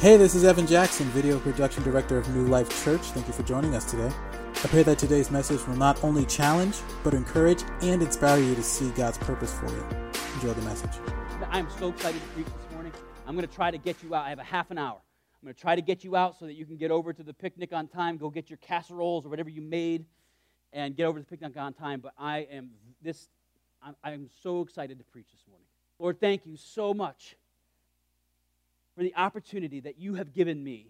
Hey, this is Evan Jackson, video production director of New Life Church. Thank you for joining us today. I pray that today's message will not only challenge, but encourage and inspire you to see God's purpose for you. Enjoy the message. I'm so excited to preach this morning. I'm going to try to get you out. I have a half an hour. I'm going to try to get you out so that you can get over to the picnic on time, go get your casseroles or whatever you made, and get over to the picnic on time. But I am this. I'm, I'm so excited to preach this morning. Lord, thank you so much for the opportunity that you have given me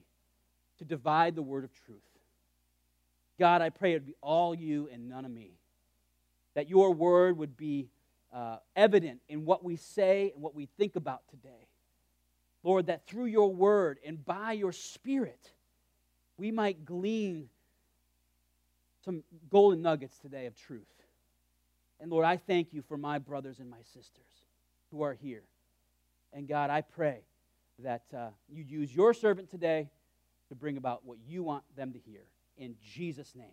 to divide the word of truth. God, I pray it would be all you and none of me. That your word would be uh, evident in what we say and what we think about today. Lord, that through your word and by your spirit, we might glean some golden nuggets today of truth. And Lord, I thank you for my brothers and my sisters who are here. And God, I pray that uh, you use your servant today to bring about what you want them to hear. In Jesus' name,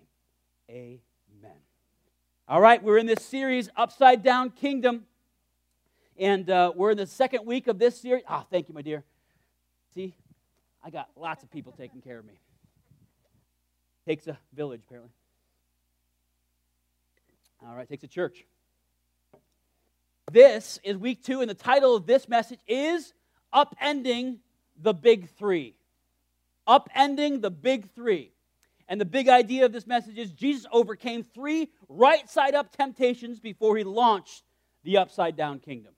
amen. All right, we're in this series, Upside Down Kingdom. And uh, we're in the second week of this series. Ah, thank you, my dear. See, I got lots of people taking care of me. Takes a village, apparently. All right, takes a church. This is week two, and the title of this message is Upending the Big Three. Upending the Big Three. And the big idea of this message is Jesus overcame three right side up temptations before he launched the upside down kingdom.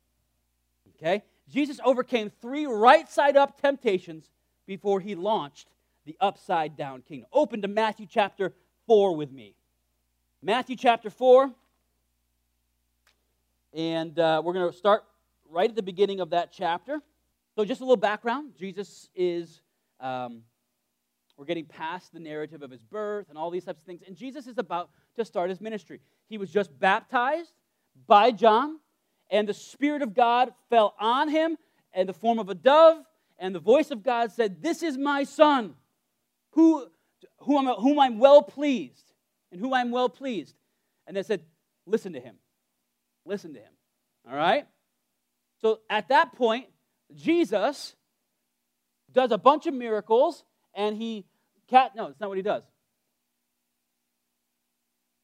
Okay? Jesus overcame three right side up temptations before he launched the upside down kingdom. Open to Matthew chapter 4 with me. Matthew chapter 4. And uh, we're going to start right at the beginning of that chapter. So, just a little background Jesus is, um, we're getting past the narrative of his birth and all these types of things. And Jesus is about to start his ministry. He was just baptized by John, and the Spirit of God fell on him in the form of a dove, and the voice of God said, This is my son, who, whom, I'm, whom I'm well pleased, and who I'm well pleased. And they said, Listen to him. Listen to him. All right? So at that point, Jesus does a bunch of miracles and he cat no, it's not what he does.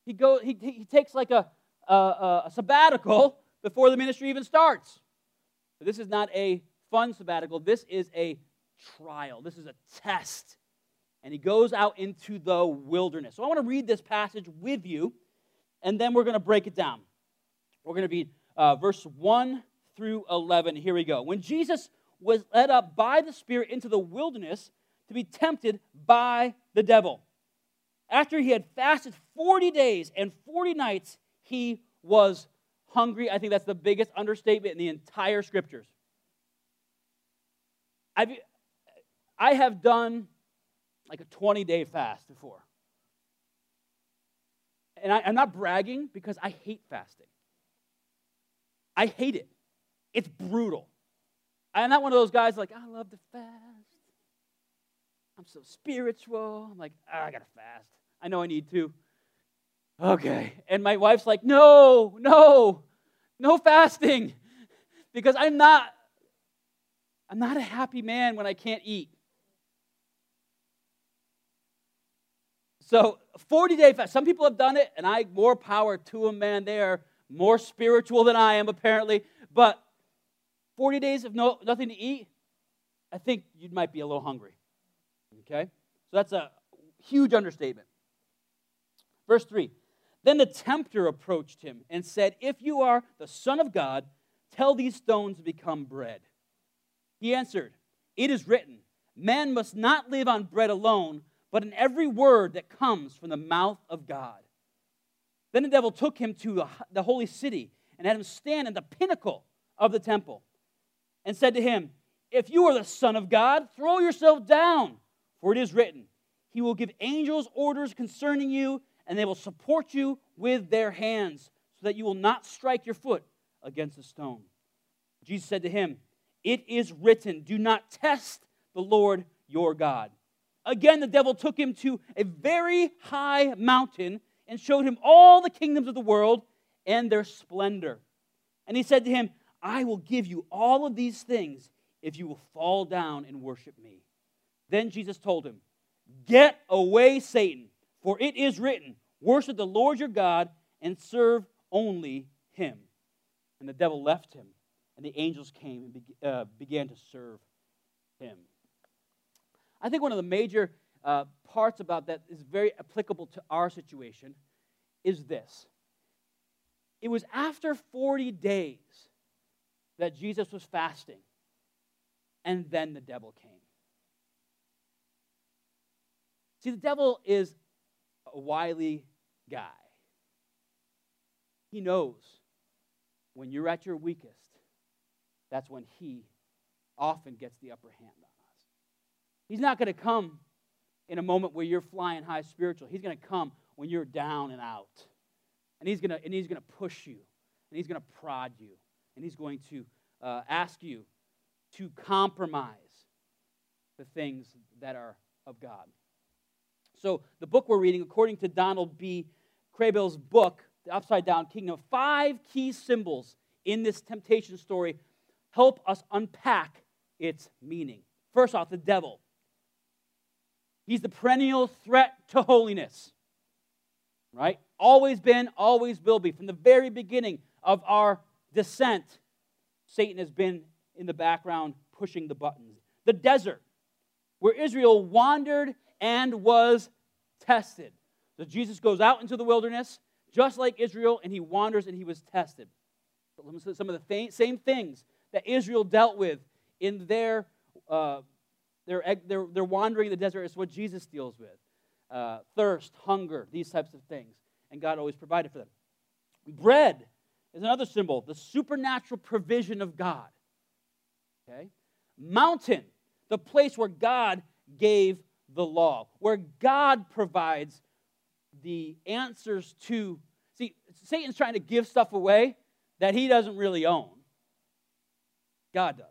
He go he, he takes like a, a, a sabbatical before the ministry even starts. This is not a fun sabbatical. This is a trial. This is a test. And he goes out into the wilderness. So I want to read this passage with you, and then we're going to break it down. We're going to be uh, verse 1 through 11. Here we go. When Jesus was led up by the Spirit into the wilderness to be tempted by the devil. After he had fasted 40 days and 40 nights, he was hungry. I think that's the biggest understatement in the entire scriptures. I've, I have done like a 20 day fast before. And I, I'm not bragging because I hate fasting. I hate it. It's brutal. I'm not one of those guys like, I love to fast. I'm so spiritual. I'm like, oh, I got to fast. I know I need to. Okay. And my wife's like, no, no, no fasting. Because I'm not, I'm not a happy man when I can't eat. So 40 day fast. Some people have done it, and I more power to them, man. They are more spiritual than I am, apparently. But 40 days of no, nothing to eat, I think you might be a little hungry. Okay? So that's a huge understatement. Verse 3 Then the tempter approached him and said, If you are the Son of God, tell these stones to become bread. He answered, It is written, Man must not live on bread alone, but in every word that comes from the mouth of God. Then the devil took him to the holy city and had him stand in the pinnacle of the temple and said to him, If you are the Son of God, throw yourself down, for it is written, He will give angels orders concerning you, and they will support you with their hands, so that you will not strike your foot against a stone. Jesus said to him, It is written, Do not test the Lord your God. Again, the devil took him to a very high mountain and showed him all the kingdoms of the world and their splendor. And he said to him, I will give you all of these things if you will fall down and worship me. Then Jesus told him, Get away, Satan, for it is written, Worship the Lord your God and serve only him. And the devil left him, and the angels came and uh, began to serve him. I think one of the major uh, parts about that is very applicable to our situation is this. It was after 40 days that Jesus was fasting, and then the devil came. See, the devil is a wily guy. He knows when you're at your weakest, that's when he often gets the upper hand on us. He's not going to come in a moment where you're flying high spiritual. He's going to come when you're down and out. And he's going to, and he's going to push you, and he's going to prod you, and he's going to uh, ask you to compromise the things that are of God. So, the book we're reading, according to Donald B. Kraybill's book, The Upside Down Kingdom, five key symbols in this temptation story help us unpack its meaning. First off, the devil. He's the perennial threat to holiness, right? Always been, always will be. From the very beginning of our descent, Satan has been in the background pushing the buttons. The desert, where Israel wandered and was tested. So Jesus goes out into the wilderness, just like Israel, and he wanders and he was tested. Some of the same things that Israel dealt with in their, uh, their, their, their wandering in the desert is what Jesus deals with uh, thirst, hunger, these types of things. And God always provided for them. Bread is another symbol, the supernatural provision of God. Okay? Mountain, the place where God gave the law, where God provides the answers to. See, Satan's trying to give stuff away that he doesn't really own. God does.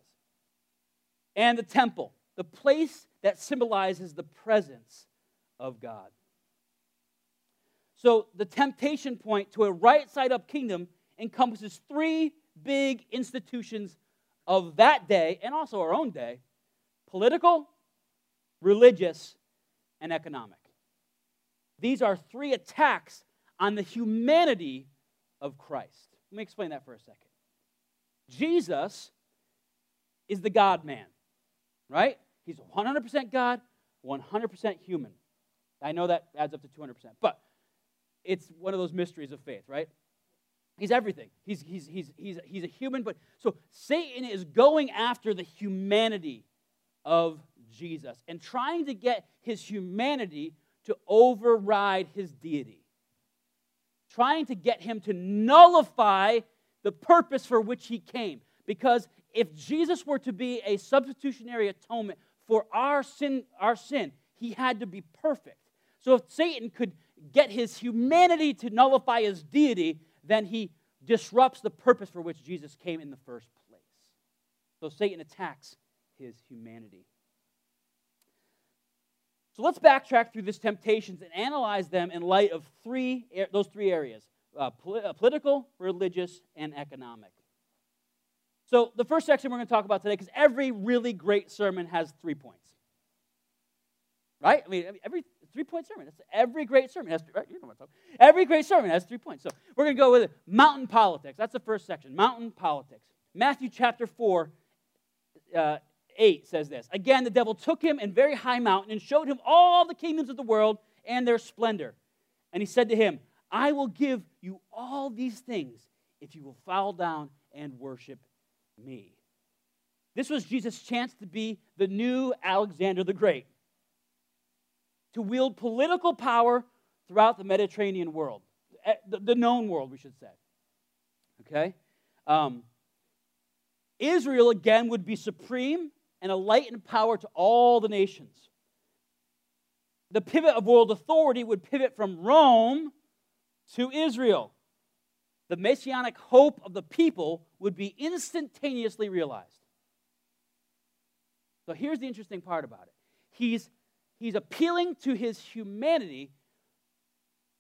And the temple, the place that symbolizes the presence of God. So the temptation point to a right side up kingdom encompasses three big institutions of that day and also our own day political, religious, and economic. These are three attacks on the humanity of Christ. Let me explain that for a second. Jesus is the God man, right? He's 100% God, 100% human. I know that adds up to 200%, but it's one of those mysteries of faith, right? He's everything. He's, he's, he's, he's, he's a human, but so Satan is going after the humanity of Jesus and trying to get his humanity to override his deity, trying to get him to nullify the purpose for which he came. Because if Jesus were to be a substitutionary atonement for our sin, our sin, he had to be perfect. So if Satan could get his humanity to nullify his deity, then he disrupts the purpose for which Jesus came in the first place. So Satan attacks his humanity. So let's backtrack through these temptations and analyze them in light of three, those three areas uh, uh, political, religious, and economic. So the first section we're going to talk about today, because every really great sermon has three points. Right? I mean, every three point sermon. That's every great sermon has right. You know what I'm talking. Every great sermon has three points. So we're going to go with it. Mountain politics. That's the first section. Mountain politics. Matthew chapter four, uh, 8 says this Again, the devil took him in very high mountain and showed him all the kingdoms of the world and their splendor. And he said to him, I will give you all these things if you will fall down and worship me. This was Jesus' chance to be the new Alexander the Great, to wield political power throughout the Mediterranean world, eh, the known world, we should say. Okay? Um, Israel, again, would be supreme and a light and power to all the nations. The pivot of world authority would pivot from Rome to Israel. The messianic hope of the people would be instantaneously realized. So here's the interesting part about it. He's, he's appealing to his humanity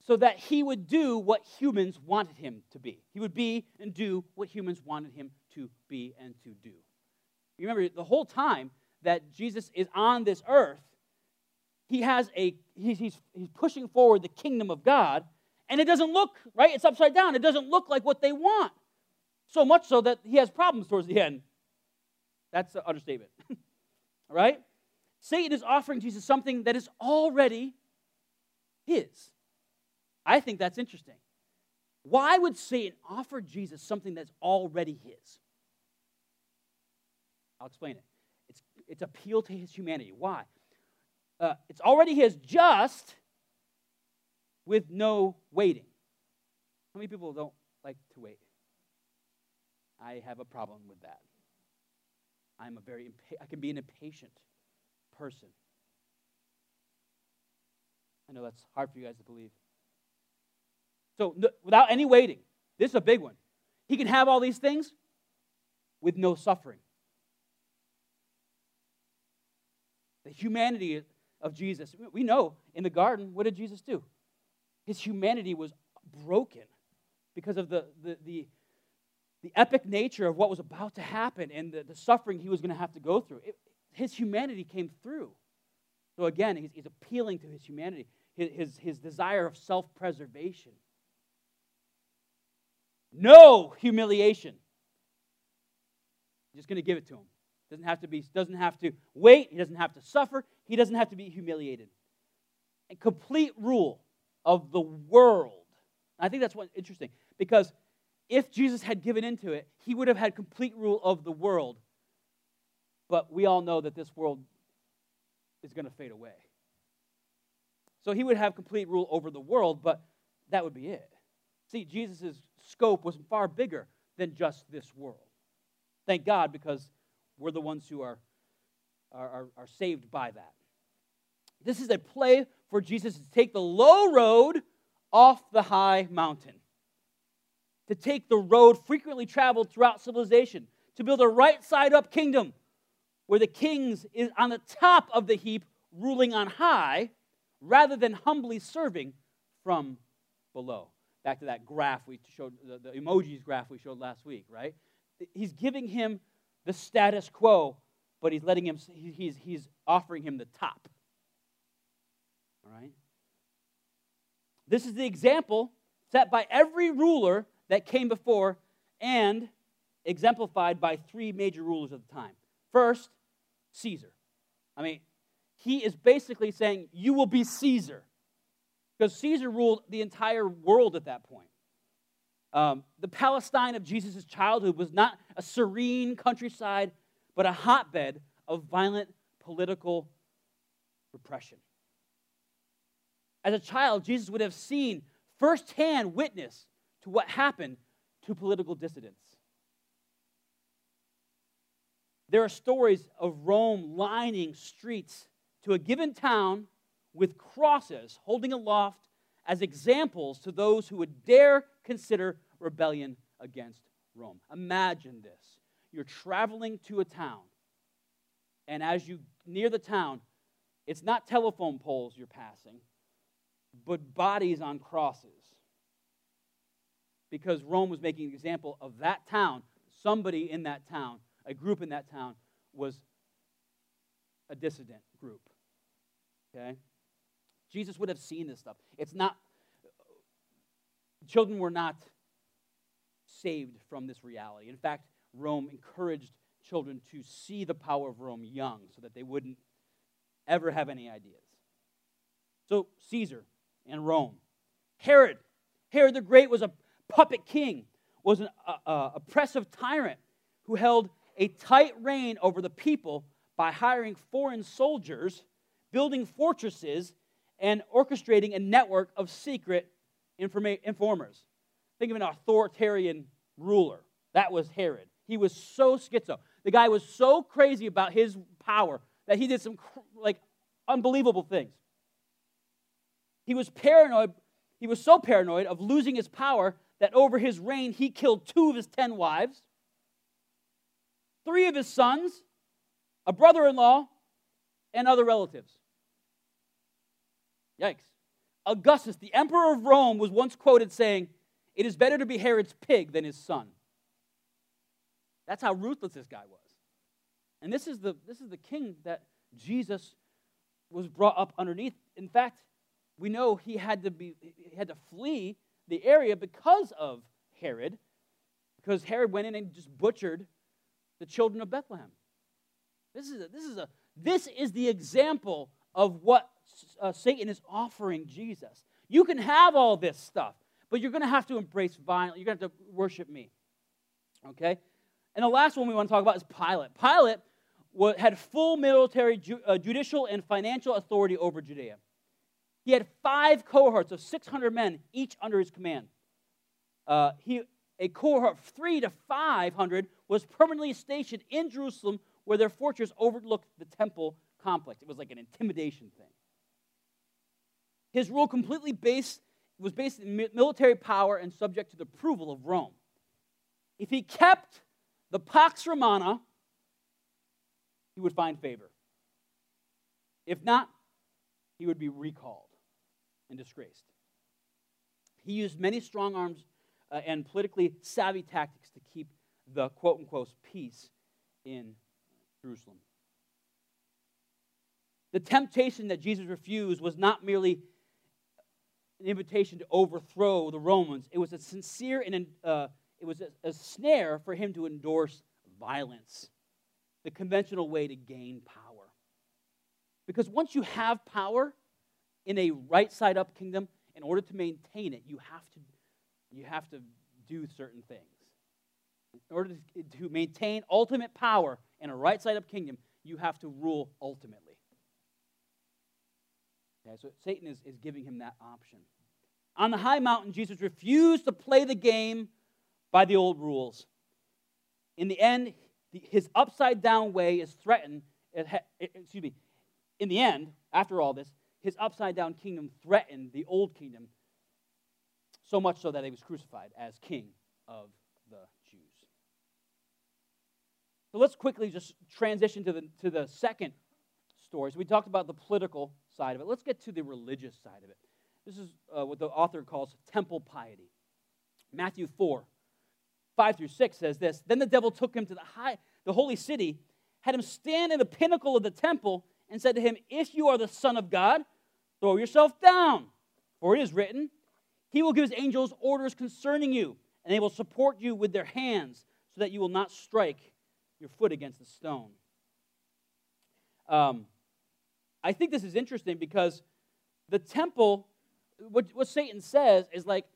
so that he would do what humans wanted him to be. He would be and do what humans wanted him to be and to do. Remember, the whole time, that Jesus is on this earth, he has a he's, he's, he's pushing forward the kingdom of God, and it doesn't look right. It's upside down. It doesn't look like what they want. So much so that he has problems towards the end. That's an understatement. All right? Satan is offering Jesus something that is already his. I think that's interesting. Why would Satan offer Jesus something that's already his? I'll explain it. It's, it's appeal to his humanity. Why? Uh, it's already his just with no waiting. How many people don't like to wait? I have a problem with that. I'm a very impa- I can be an impatient person. I know that's hard for you guys to believe. So, no, without any waiting, this is a big one. He can have all these things with no suffering. The humanity of Jesus. We know in the garden, what did Jesus do? His humanity was broken because of the, the, the, the epic nature of what was about to happen and the, the suffering he was going to have to go through. It, his humanity came through. So again, he's, he's appealing to his humanity, his, his, his desire of self preservation. No humiliation. just going to give it to him. Doesn't have to be, doesn't have to wait, he doesn't have to suffer, he doesn't have to be humiliated. A complete rule of the world. I think that's what's interesting because if Jesus had given into it, he would have had complete rule of the world. But we all know that this world is going to fade away. So he would have complete rule over the world, but that would be it. See, Jesus' scope was far bigger than just this world. Thank God, because we're the ones who are, are, are, are saved by that. This is a play for Jesus to take the low road off the high mountain, to take the road frequently traveled throughout civilization, to build a right side up kingdom where the kings is on the top of the heap ruling on high rather than humbly serving from below. Back to that graph we showed, the, the emojis graph we showed last week, right? He's giving him the status quo, but he's letting him, he's, he's offering him the top. All right? This is the example set by every ruler that came before and exemplified by three major rulers of the time. First, Caesar. I mean, he is basically saying, You will be Caesar. Because Caesar ruled the entire world at that point. Um, the Palestine of Jesus' childhood was not a serene countryside, but a hotbed of violent political repression. As a child, Jesus would have seen firsthand witness to what happened to political dissidents. There are stories of Rome lining streets to a given town with crosses holding aloft as examples to those who would dare consider rebellion against Rome. Imagine this. You're traveling to a town, and as you near the town, it's not telephone poles you're passing, but bodies on crosses. Because Rome was making an example of that town. Somebody in that town, a group in that town, was a dissident group. Okay? Jesus would have seen this stuff. It's not, children were not saved from this reality. In fact, Rome encouraged children to see the power of Rome young so that they wouldn't ever have any ideas. So, Caesar and Rome. Herod. Herod the Great was a puppet king, was an uh, uh, oppressive tyrant who held a tight reign over the people by hiring foreign soldiers, building fortresses, and orchestrating a network of secret informa- informers. Think of an authoritarian ruler. That was Herod. He was so schizo. The guy was so crazy about his power that he did some like unbelievable things. He was paranoid. He was so paranoid of losing his power that over his reign he killed two of his ten wives, three of his sons, a brother-in-law, and other relatives. Yikes. Augustus, the emperor of Rome, was once quoted saying, It is better to be Herod's pig than his son. That's how ruthless this guy was. And this is the, this is the king that Jesus was brought up underneath. In fact, we know he had to be he had to flee the area because of Herod, because Herod went in and just butchered the children of Bethlehem. This is a, this is a this is the example of what uh, Satan is offering Jesus. You can have all this stuff, but you're going to have to embrace violence. You're going to have to worship me. Okay? And the last one we want to talk about is Pilate. Pilate had full military, uh, judicial, and financial authority over Judea. He had five cohorts of 600 men, each under his command. Uh, he, a cohort of three to 500 was permanently stationed in Jerusalem, where their fortress overlooked the temple complex. It was like an intimidation thing. His rule completely based, was based in military power and subject to the approval of Rome. If he kept the Pax Romana, he would find favor. If not, he would be recalled and disgraced. He used many strong arms uh, and politically savvy tactics to keep the quote unquote peace in Jerusalem. The temptation that Jesus refused was not merely an invitation to overthrow the Romans, it was a sincere and uh, it was a, a snare for him to endorse violence, the conventional way to gain power. Because once you have power in a right side up kingdom, in order to maintain it, you have to, you have to do certain things. In order to, maintain ultimate power in a right side up kingdom, you have to rule ultimately. Okay, so Satan is, is giving him that option. On the high mountain, Jesus refused to play the game by the old rules. In the end, his upside down way is threatened. Excuse me. In the end, after all this, his upside down kingdom threatened the old kingdom so much so that he was crucified as king of the Jews. So let's quickly just transition to the, to the second story. So we talked about the political side of it. Let's get to the religious side of it. This is uh, what the author calls temple piety. Matthew 4, 5 through 6 says this Then the devil took him to the, high, the holy city, had him stand in the pinnacle of the temple, and said to him, If you are the Son of God, throw yourself down. For it is written, He will give His angels orders concerning you, and they will support you with their hands, so that you will not strike your foot against the stone. Um, I think this is interesting because the temple, what, what Satan says is like,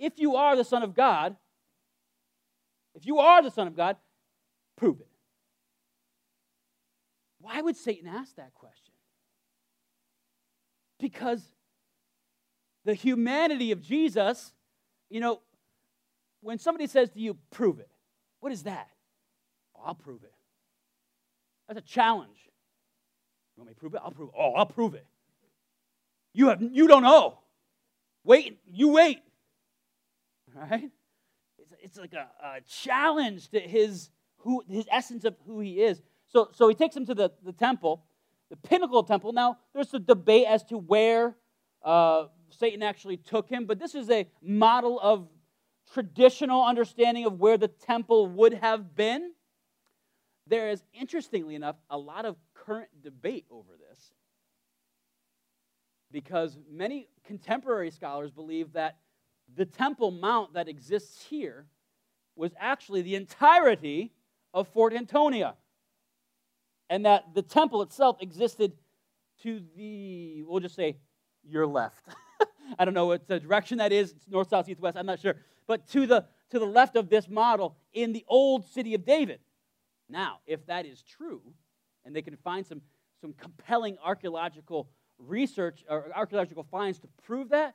if you are the Son of God, if you are the Son of God, prove it. Why would Satan ask that question? Because the humanity of Jesus, you know, when somebody says to you, prove it, what is that? Oh, I'll prove it. That's a challenge. You want me to prove it? I'll prove it. Oh, I'll prove it. You have you don't know. Wait, you wait. Right? it's like a, a challenge to his, who, his essence of who he is. So, so he takes him to the, the temple, the pinnacle temple. Now, there's a debate as to where uh, Satan actually took him, but this is a model of traditional understanding of where the temple would have been. There is, interestingly enough, a lot of current debate over this because many contemporary scholars believe that the Temple Mount that exists here was actually the entirety of Fort Antonia. And that the temple itself existed to the, we'll just say, your left. I don't know what the direction that is, it's north, south, east, west, I'm not sure. But to the, to the left of this model in the old city of David. Now, if that is true, and they can find some, some compelling archaeological research or archaeological finds to prove that,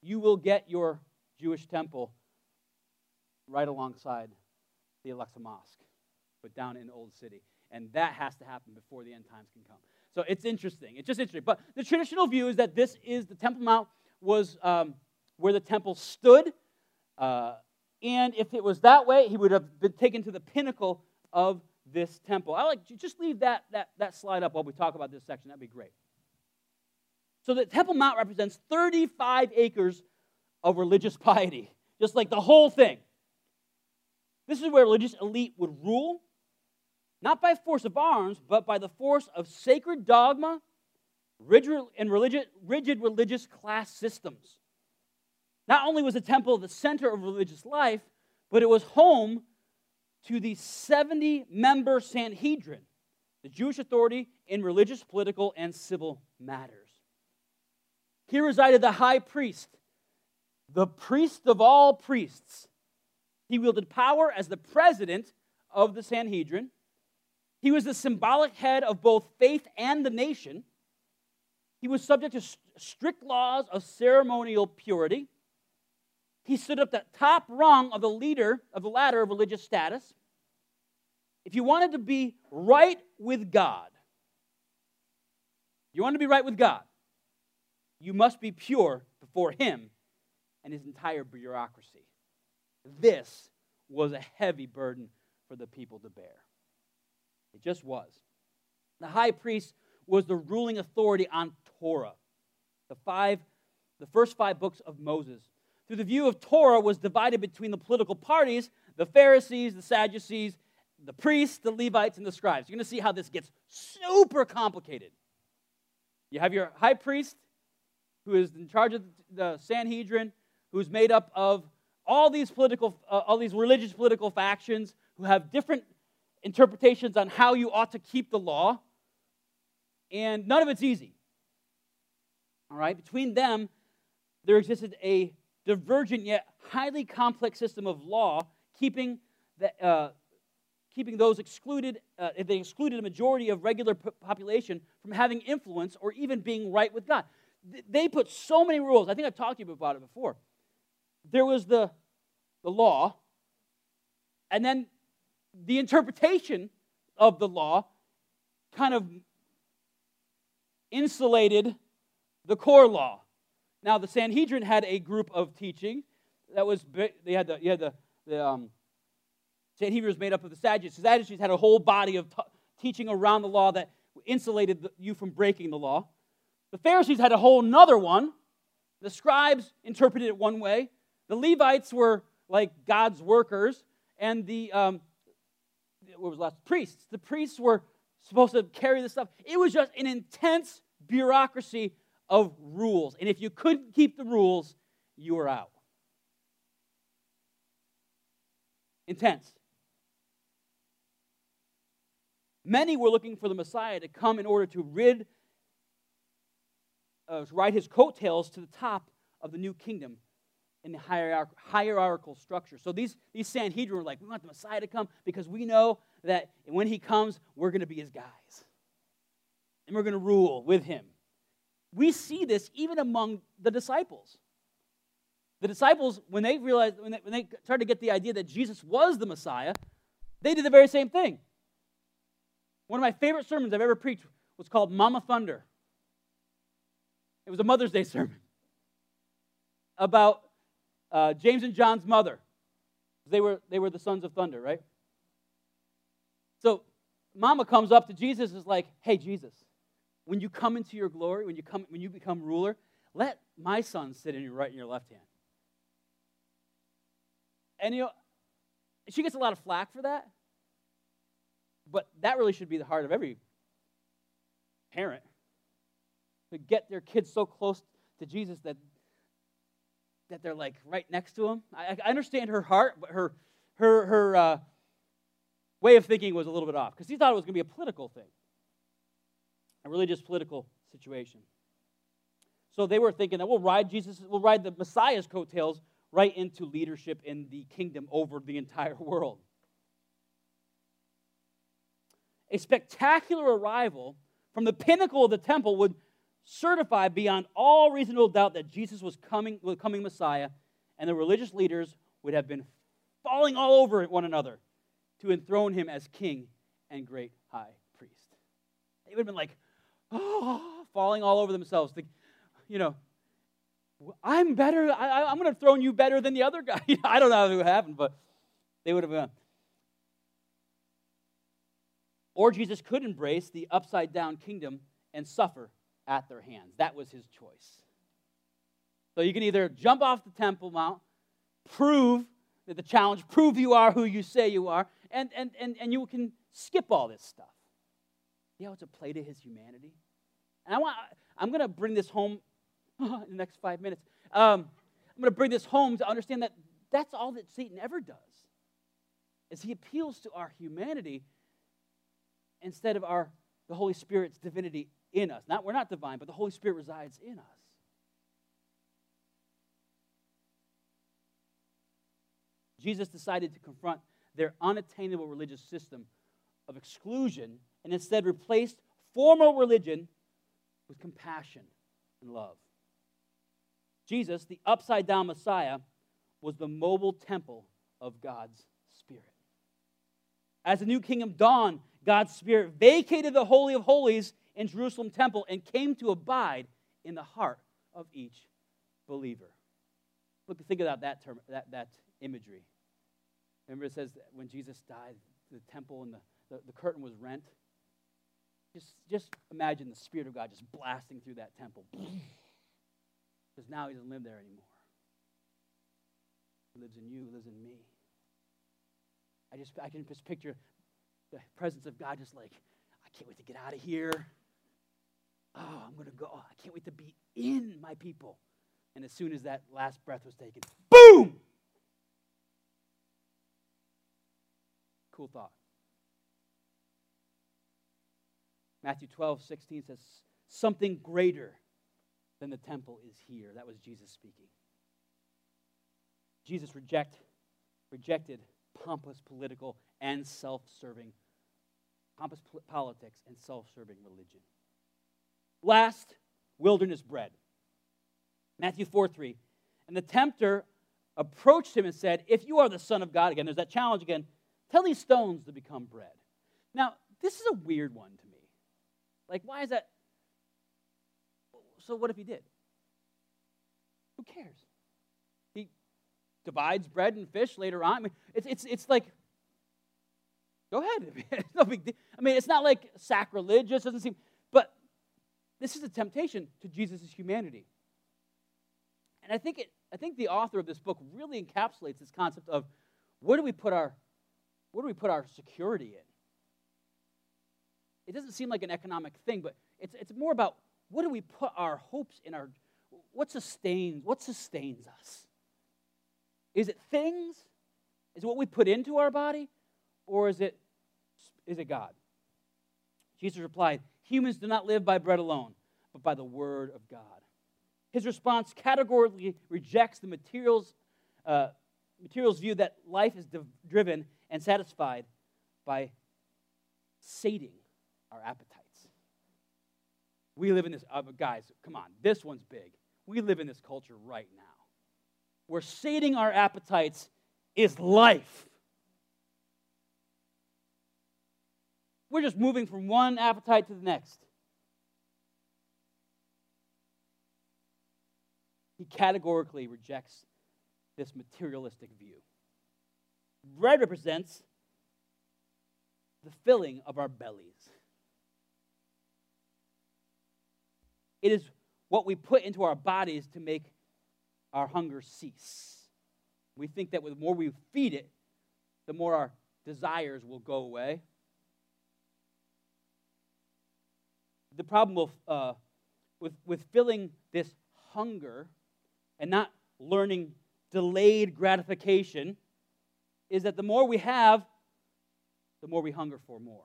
you will get your Jewish temple right alongside the Al-Aqsa Mosque, but down in Old City. And that has to happen before the end times can come. So it's interesting. It's just interesting. But the traditional view is that this is the Temple Mount was um, where the temple stood. Uh, and if it was that way, he would have been taken to the pinnacle of this temple. I like to just leave that, that, that slide up while we talk about this section. That'd be great. So the Temple Mount represents 35 acres of religious piety, just like the whole thing. This is where religious elite would rule. Not by force of arms, but by the force of sacred dogma rigid, and rigid, rigid religious class systems. Not only was the temple the center of religious life, but it was home to the 70 member Sanhedrin, the Jewish authority in religious, political, and civil matters. Here resided the high priest, the priest of all priests. He wielded power as the president of the Sanhedrin. He was the symbolic head of both faith and the nation. He was subject to strict laws of ceremonial purity. He stood at the top rung of the leader of the ladder of religious status. If you wanted to be right with God, you want to be right with God, you must be pure before Him and His entire bureaucracy. This was a heavy burden for the people to bear. It just was. The high priest was the ruling authority on Torah, the five, the first five books of Moses. Through the view of Torah was divided between the political parties, the Pharisees, the Sadducees, the priests, the Levites, and the scribes. You're going to see how this gets super complicated. You have your high priest, who is in charge of the Sanhedrin, who's made up of all these political, uh, all these religious political factions who have different interpretations on how you ought to keep the law and none of it's easy. All right, between them, there existed a divergent yet highly complex system of law, keeping the, uh, keeping those excluded, uh, they excluded a majority of regular population from having influence or even being right with God. They put so many rules. I think I've talked to you about it before. There was the, the law, and then the interpretation of the law kind of insulated the core law. Now, the Sanhedrin had a group of teaching that was, they had the, you had the, the um, Sanhedrin was made up of the Sadducees. The Sadducees had a whole body of t- teaching around the law that insulated the, you from breaking the law. The Pharisees had a whole nother one. The scribes interpreted it one way. The Levites were like God's workers, and the um, what was last? Priests. The priests were supposed to carry this stuff. It was just an intense bureaucracy of rules. And if you couldn't keep the rules, you were out. Intense. Many were looking for the Messiah to come in order to rid, uh, ride his coattails to the top of the new kingdom in the hierarch- hierarchical structure. So these, these Sanhedrin were like, we want the Messiah to come because we know that when he comes, we're going to be his guys. And we're going to rule with him. We see this even among the disciples. The disciples, when they realized, when they, when they started to get the idea that Jesus was the Messiah, they did the very same thing. One of my favorite sermons I've ever preached was called Mama Thunder. It was a Mother's Day sermon about uh, James and John's mother. They were, they were the sons of thunder, right? So Mama comes up to Jesus is like, hey, Jesus, when you come into your glory, when you, come, when you become ruler, let my son sit in your right and your left hand. And you know, she gets a lot of flack for that. But that really should be the heart of every parent to get their kids so close to Jesus that that they're like right next to him. I, I understand her heart, but her her her uh, way of thinking was a little bit off because he thought it was going to be a political thing a religious political situation. So they were thinking that we'll ride Jesus, we'll ride the Messiah's coattails right into leadership in the kingdom over the entire world. A spectacular arrival from the pinnacle of the temple would certify beyond all reasonable doubt that Jesus was coming, the coming Messiah, and the religious leaders would have been falling all over one another to enthrone him as king and great high priest. They would have been like, oh, falling all over themselves. The, you know, I'm better. I, am going to throw you better than the other guy. I don't know how it would happen, but they would have. been. or Jesus could embrace the upside down kingdom and suffer at their hands. That was his choice. So you can either jump off the Temple Mount, prove that the challenge, prove you are who you say you are, and, and, and, and you can skip all this stuff. You know, it's a play to his humanity. And I want, I'm going to bring this home in the next five minutes. Um, I'm going to bring this home to understand that that's all that Satan ever does. Is he appeals to our humanity instead of our the Holy Spirit's divinity in us. Not we're not divine, but the Holy Spirit resides in us. Jesus decided to confront their unattainable religious system of exclusion and instead replaced formal religion with compassion and love. Jesus, the upside down Messiah, was the mobile temple of God's Spirit. As the new kingdom dawned, God's Spirit vacated the Holy of Holies in Jerusalem temple and came to abide in the heart of each believer. Look, think about that term, that, that imagery. Remember, it says when Jesus died, the temple and the, the, the curtain was rent. Just, just imagine the Spirit of God just blasting through that temple. Because now he doesn't live there anymore. He lives in you, lives in me. I just I can just picture the presence of God just like, I can't wait to get out of here. Oh, I'm going to go. I can't wait to be in my people. And as soon as that last breath was taken, boom! Cool thought. Matthew 12, 16 says, Something greater than the temple is here. That was Jesus speaking. Jesus reject, rejected pompous political and self serving, pompous politics and self serving religion. Last, wilderness bread. Matthew 4 3. And the tempter approached him and said, If you are the Son of God, again, there's that challenge again, tell these stones to become bread. Now, this is a weird one to me. Like, why is that? So, what if he did? Who cares? He divides bread and fish later on. I mean, it's, it's, it's like, go ahead. no big deal. I mean, it's not like sacrilegious, doesn't seem, this is a temptation to Jesus' humanity. And I think, it, I think the author of this book really encapsulates this concept of where do we put our, where do we put our security in? It doesn't seem like an economic thing, but it's, it's more about what do we put our hopes in our what sustains what sustains us? Is it things? Is it what we put into our body? Or is it is it God? Jesus replied, Humans do not live by bread alone, but by the word of God. His response categorically rejects the materials, uh, materials view that life is driven and satisfied by sating our appetites. We live in this, uh, guys, come on, this one's big. We live in this culture right now where sating our appetites is life. We're just moving from one appetite to the next. He categorically rejects this materialistic view. Bread represents the filling of our bellies. It is what we put into our bodies to make our hunger cease. We think that the more we feed it, the more our desires will go away. The problem with, uh, with, with filling this hunger and not learning delayed gratification is that the more we have, the more we hunger for more.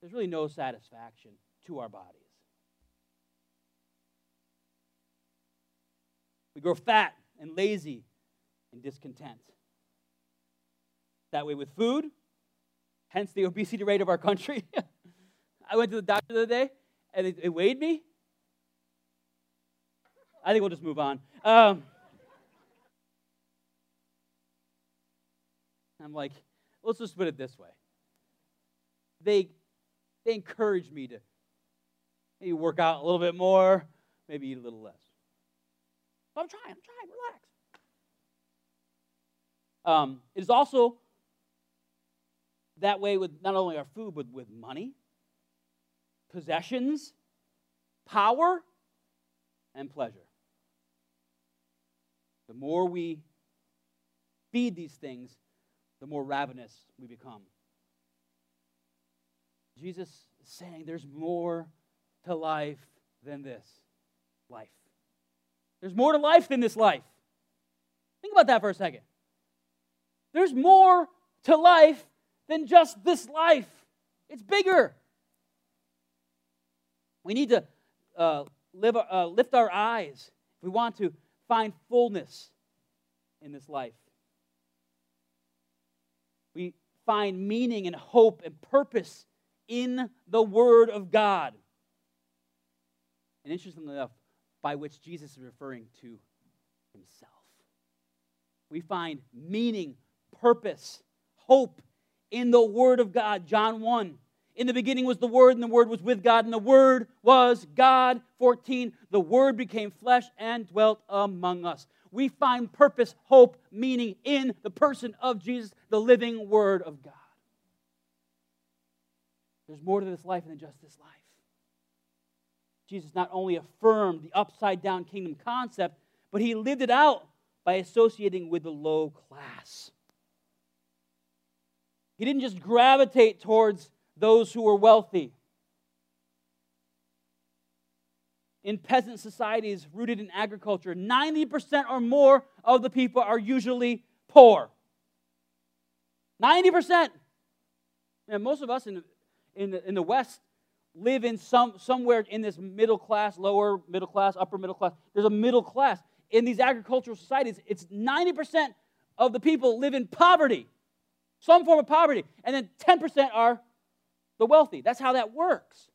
There's really no satisfaction to our bodies. We grow fat and lazy and discontent. That way with food, hence the obesity rate of our country. I went to the doctor the other day and it, it, weighed me. I think we'll just move on. Um, I'm like, let's just put it this way. They, they encouraged me to maybe work out a little bit more, maybe eat a little less. But I'm trying, I'm trying, relax. Um, it is also that way with not only our food, but with money, possessions, power, and pleasure. The more we feed these things, the more ravenous we become. Jesus is saying there's more to life than this life. There's more to life than this life. Think about that for a second. There's more to life than just this life, it's bigger. We need to uh, live, uh, lift our eyes if we want to find fullness in this life. We find meaning and hope and purpose in the Word of God. And interestingly enough, by which Jesus is referring to himself. We find meaning, purpose, hope in the Word of God. John 1. In the beginning was the Word, and the Word was with God, and the Word was God. 14. The Word became flesh and dwelt among us. We find purpose, hope, meaning in the person of Jesus, the living Word of God. There's more to this life than just this life. Jesus not only affirmed the upside down kingdom concept, but he lived it out by associating with the low class. He didn't just gravitate towards those who were wealthy. In peasant societies rooted in agriculture, 90% or more of the people are usually poor. 90%. And most of us in, in, the, in the West live in some, somewhere in this middle class, lower middle class, upper middle class. There's a middle class. In these agricultural societies, it's 90% of the people live in poverty, some form of poverty, and then 10% are the wealthy. That's how that works.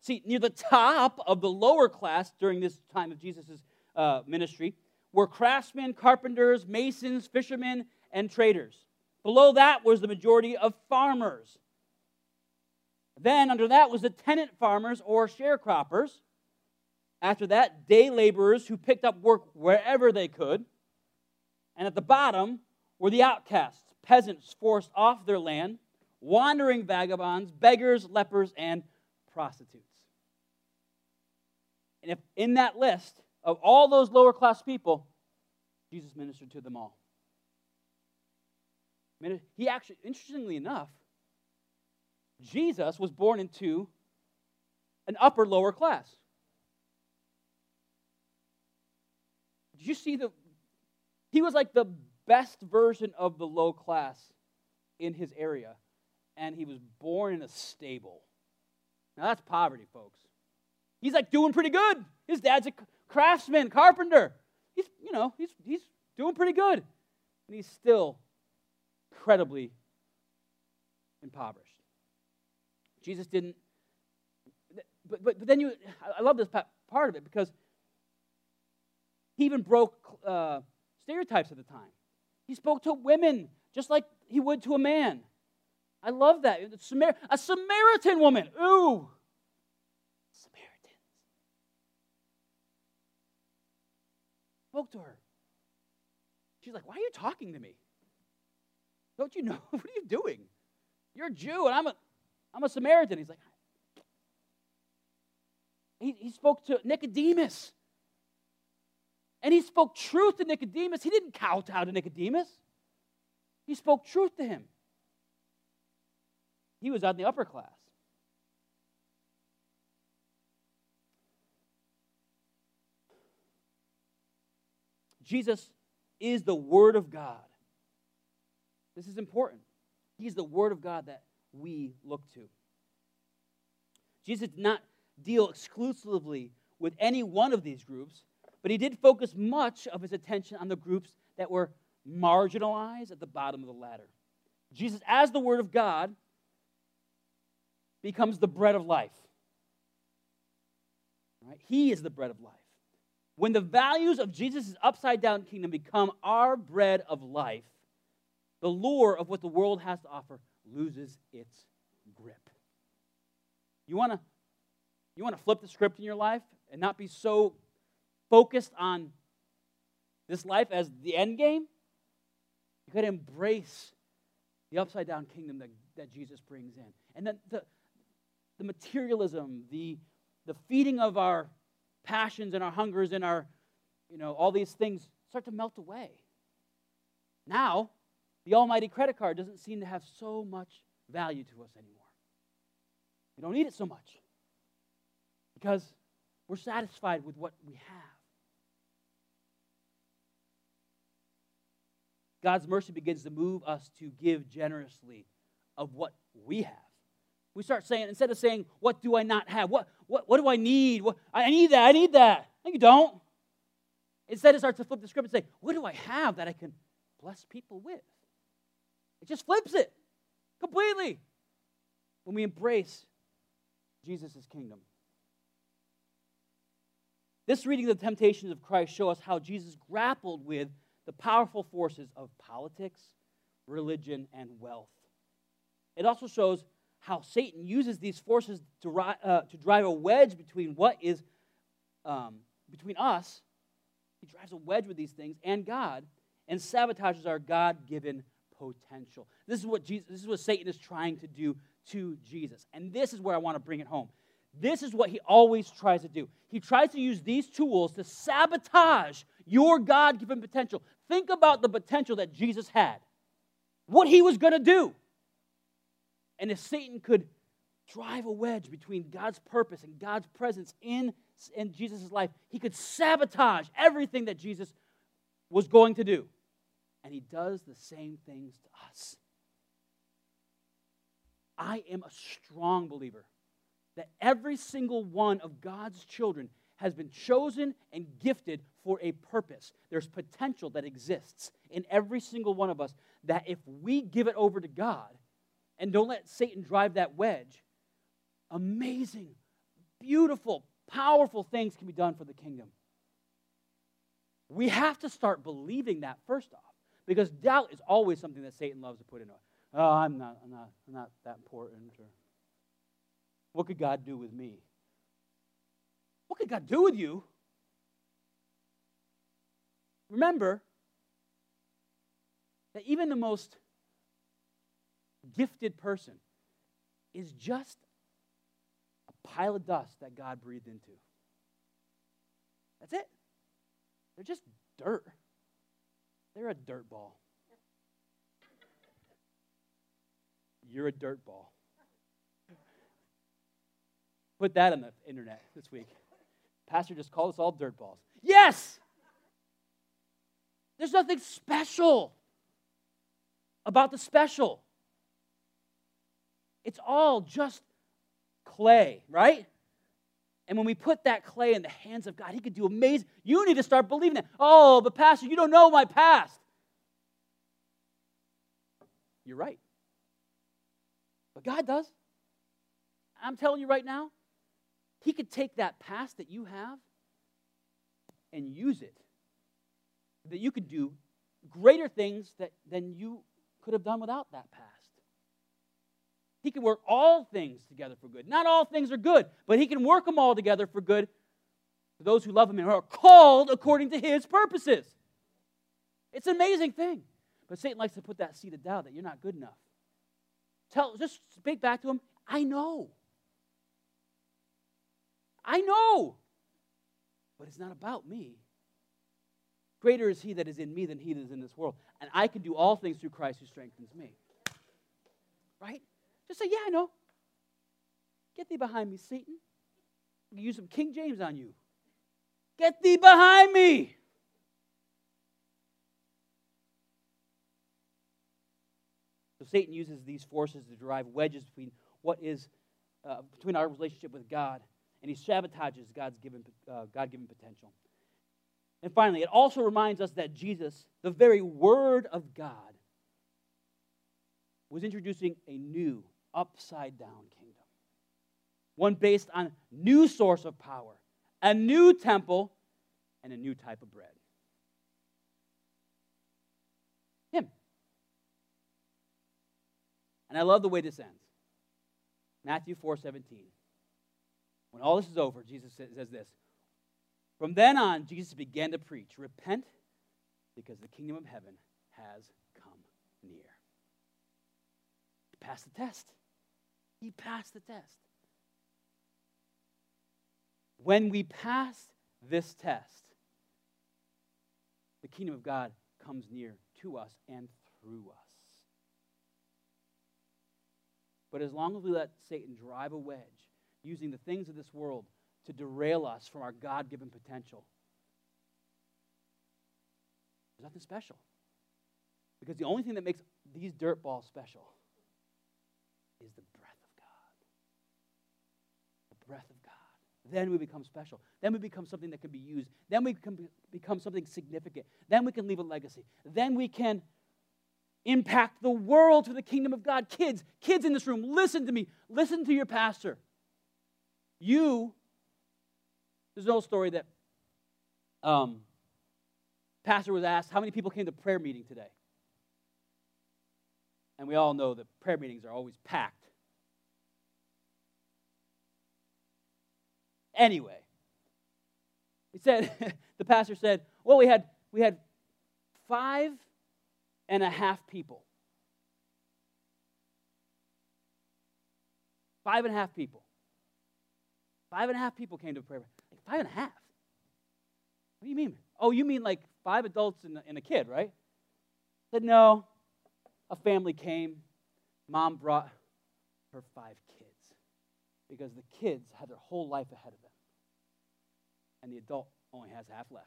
See, near the top of the lower class during this time of Jesus' uh, ministry were craftsmen, carpenters, masons, fishermen, and traders. Below that was the majority of farmers. Then, under that, was the tenant farmers or sharecroppers. After that, day laborers who picked up work wherever they could. And at the bottom were the outcasts, peasants forced off their land, wandering vagabonds, beggars, lepers, and prostitutes. And if in that list of all those lower class people, Jesus ministered to them all. He actually, interestingly enough, Jesus was born into an upper lower class. Did you see the he was like the best version of the low class in his area and he was born in a stable. Now that's poverty, folks. He's like doing pretty good. His dad's a craftsman, carpenter. He's, you know, he's he's doing pretty good. And he's still incredibly impoverished. Jesus didn't. But, but, but then you, I love this part of it because he even broke uh, stereotypes at the time. He spoke to women just like he would to a man. I love that. A Samaritan woman. Ooh. Samaritans. Spoke to her. She's like, Why are you talking to me? Don't you know? what are you doing? You're a Jew, and I'm a I'm a Samaritan. He's like, he, he spoke to Nicodemus. And he spoke truth to Nicodemus. He didn't kowtow to Nicodemus, he spoke truth to him. He was out in the upper class. Jesus is the Word of God. This is important. He's the Word of God that we look to. Jesus did not deal exclusively with any one of these groups, but he did focus much of his attention on the groups that were marginalized at the bottom of the ladder. Jesus, as the Word of God, becomes the bread of life. Right? He is the bread of life. When the values of Jesus' upside down kingdom become our bread of life, the lure of what the world has to offer loses its grip. You want to you want to flip the script in your life and not be so focused on this life as the end game? You got to embrace the upside down kingdom that, that Jesus brings in. And then the, the materialism, the, the feeding of our passions and our hungers and our, you know, all these things start to melt away. Now, the almighty credit card doesn't seem to have so much value to us anymore. We don't need it so much because we're satisfied with what we have. God's mercy begins to move us to give generously of what we have. We start saying, instead of saying, What do I not have? What, what, what do I need? What, I need that. I need that. No, you don't. Instead, it starts to flip the script and say, What do I have that I can bless people with? It just flips it completely when we embrace Jesus' kingdom. This reading of the temptations of Christ show us how Jesus grappled with the powerful forces of politics, religion, and wealth. It also shows how Satan uses these forces to, uh, to drive a wedge between what is um, between us. He drives a wedge with these things and God, and sabotages our God-given potential. This is what Jesus, this is what Satan is trying to do to Jesus, and this is where I want to bring it home. This is what he always tries to do. He tries to use these tools to sabotage your God given potential. Think about the potential that Jesus had, what he was going to do. And if Satan could drive a wedge between God's purpose and God's presence in, in Jesus' life, he could sabotage everything that Jesus was going to do. And he does the same things to us. I am a strong believer that every single one of God's children has been chosen and gifted for a purpose. There's potential that exists in every single one of us that if we give it over to God and don't let Satan drive that wedge, amazing, beautiful, powerful things can be done for the kingdom. We have to start believing that first off, because doubt is always something that Satan loves to put in. Oh, I'm not, I'm not, I'm not that important. Or, what could God do with me? What could God do with you? Remember that even the most gifted person is just a pile of dust that God breathed into. That's it. They're just dirt. They're a dirt ball. You're a dirt ball. Put that on the internet this week. Pastor just called us all dirt balls. Yes! There's nothing special about the special. It's all just clay, right? And when we put that clay in the hands of God, He could do amazing. You need to start believing that. Oh, but Pastor, you don't know my past. You're right. But God does. I'm telling you right now, he could take that past that you have and use it. That you could do greater things that, than you could have done without that past. He can work all things together for good. Not all things are good, but He can work them all together for good for those who love Him and are called according to His purposes. It's an amazing thing. But Satan likes to put that seed of doubt that you're not good enough. Tell, just speak back to him. I know. I know. But it's not about me. Greater is he that is in me than he that is in this world. And I can do all things through Christ who strengthens me. Right? Just say, yeah, I know. Get thee behind me, Satan. Use some King James on you. Get thee behind me. So Satan uses these forces to drive wedges between what is uh, between our relationship with God and he sabotages God's given, uh, God given potential. And finally, it also reminds us that Jesus, the very Word of God, was introducing a new, upside down kingdom. One based on new source of power, a new temple, and a new type of bread. Him. And I love the way this ends. Matthew 4 17. When all this is over, Jesus says this From then on, Jesus began to preach Repent, because the kingdom of heaven has come near. He passed the test. He passed the test. When we pass this test, the kingdom of God comes near to us and through us. But as long as we let Satan drive a wedge using the things of this world to derail us from our God given potential, there's nothing special. Because the only thing that makes these dirt balls special is the breath of God. The breath of God. Then we become special. Then we become something that can be used. Then we can become something significant. Then we can leave a legacy. Then we can impact the world for the kingdom of God. Kids, kids in this room, listen to me. Listen to your pastor. You, there's an old story that um, pastor was asked, how many people came to prayer meeting today? And we all know that prayer meetings are always packed. Anyway, he said, the pastor said, well, we had, we had five and a half people. Five and a half people. Five and a half people came to prayer. Like five and a half? What do you mean? Oh, you mean like five adults and, and a kid, right? I said, no. A family came. Mom brought her five kids because the kids had their whole life ahead of them. And the adult only has half left.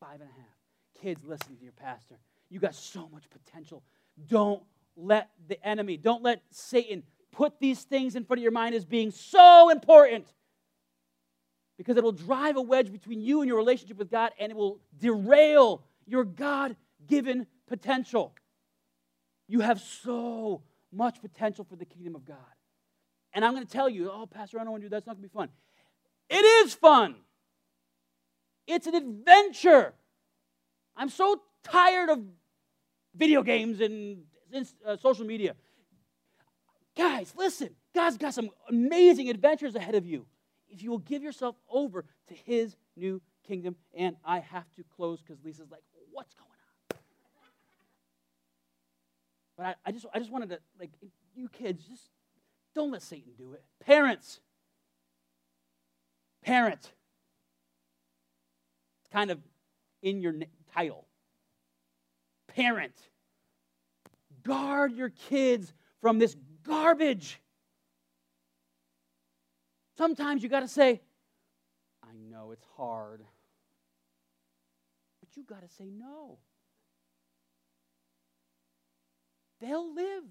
Five and a half. Kids, listen to your pastor. You got so much potential. Don't let the enemy, don't let Satan put these things in front of your mind as being so important because it will drive a wedge between you and your relationship with God and it will derail your God given potential. You have so much potential for the kingdom of God. And I'm going to tell you, oh, Pastor, I don't want to do that. It's not going to be fun. It is fun. It's an adventure. I'm so tired of video games and uh, social media. Guys, listen. God's got some amazing adventures ahead of you if you will give yourself over to His new kingdom. And I have to close because Lisa's like, what's going on? But I, I, just, I just wanted to, like, you kids, just don't let Satan do it. Parents, parent. It's kind of in your title. Parent. Guard your kids from this garbage. Sometimes you got to say, I know it's hard, but you got to say no. They'll live.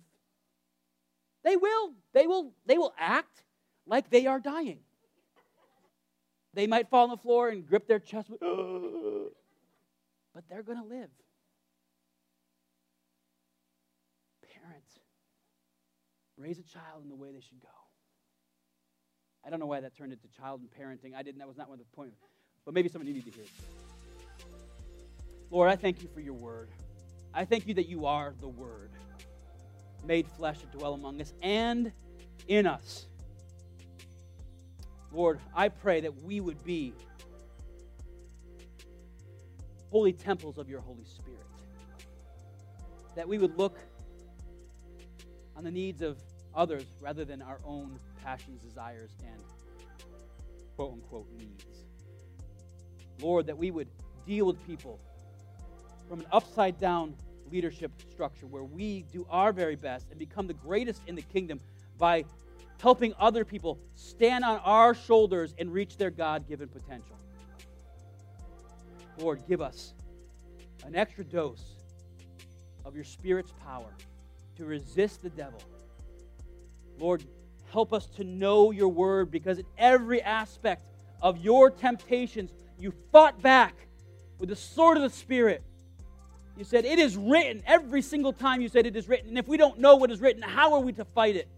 They will. They will they will act like they are dying. They might fall on the floor and grip their chest, but they're going to live. Parents, raise a child in the way they should go. I don't know why that turned into child and parenting. I didn't, that was not one of the points. But maybe somebody needed to hear it. Lord, I thank you for your word. I thank you that you are the word made flesh to dwell among us and in us. Lord, I pray that we would be holy temples of your Holy Spirit. That we would look on the needs of others rather than our own passions, desires, and quote unquote needs. Lord, that we would deal with people from an upside down leadership structure where we do our very best and become the greatest in the kingdom by helping other people stand on our shoulders and reach their God given potential. Lord, give us an extra dose of your Spirit's power to resist the devil. Lord, help us to know your word because in every aspect of your temptations, you fought back with the sword of the Spirit you said, It is written. Every single time you said it is written. And if we don't know what is written, how are we to fight it?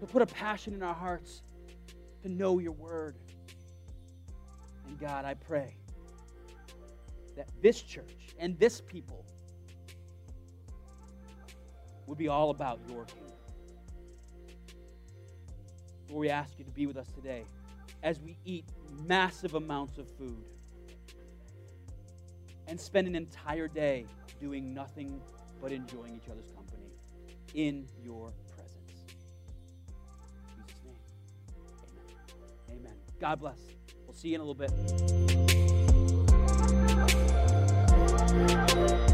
To put a passion in our hearts to know your word. And God, I pray that this church and this people would be all about your kingdom. Lord, we ask you to be with us today as we eat massive amounts of food and spend an entire day doing nothing but enjoying each other's company in your presence. In Jesus' name, amen. God bless. We'll see you in a little bit.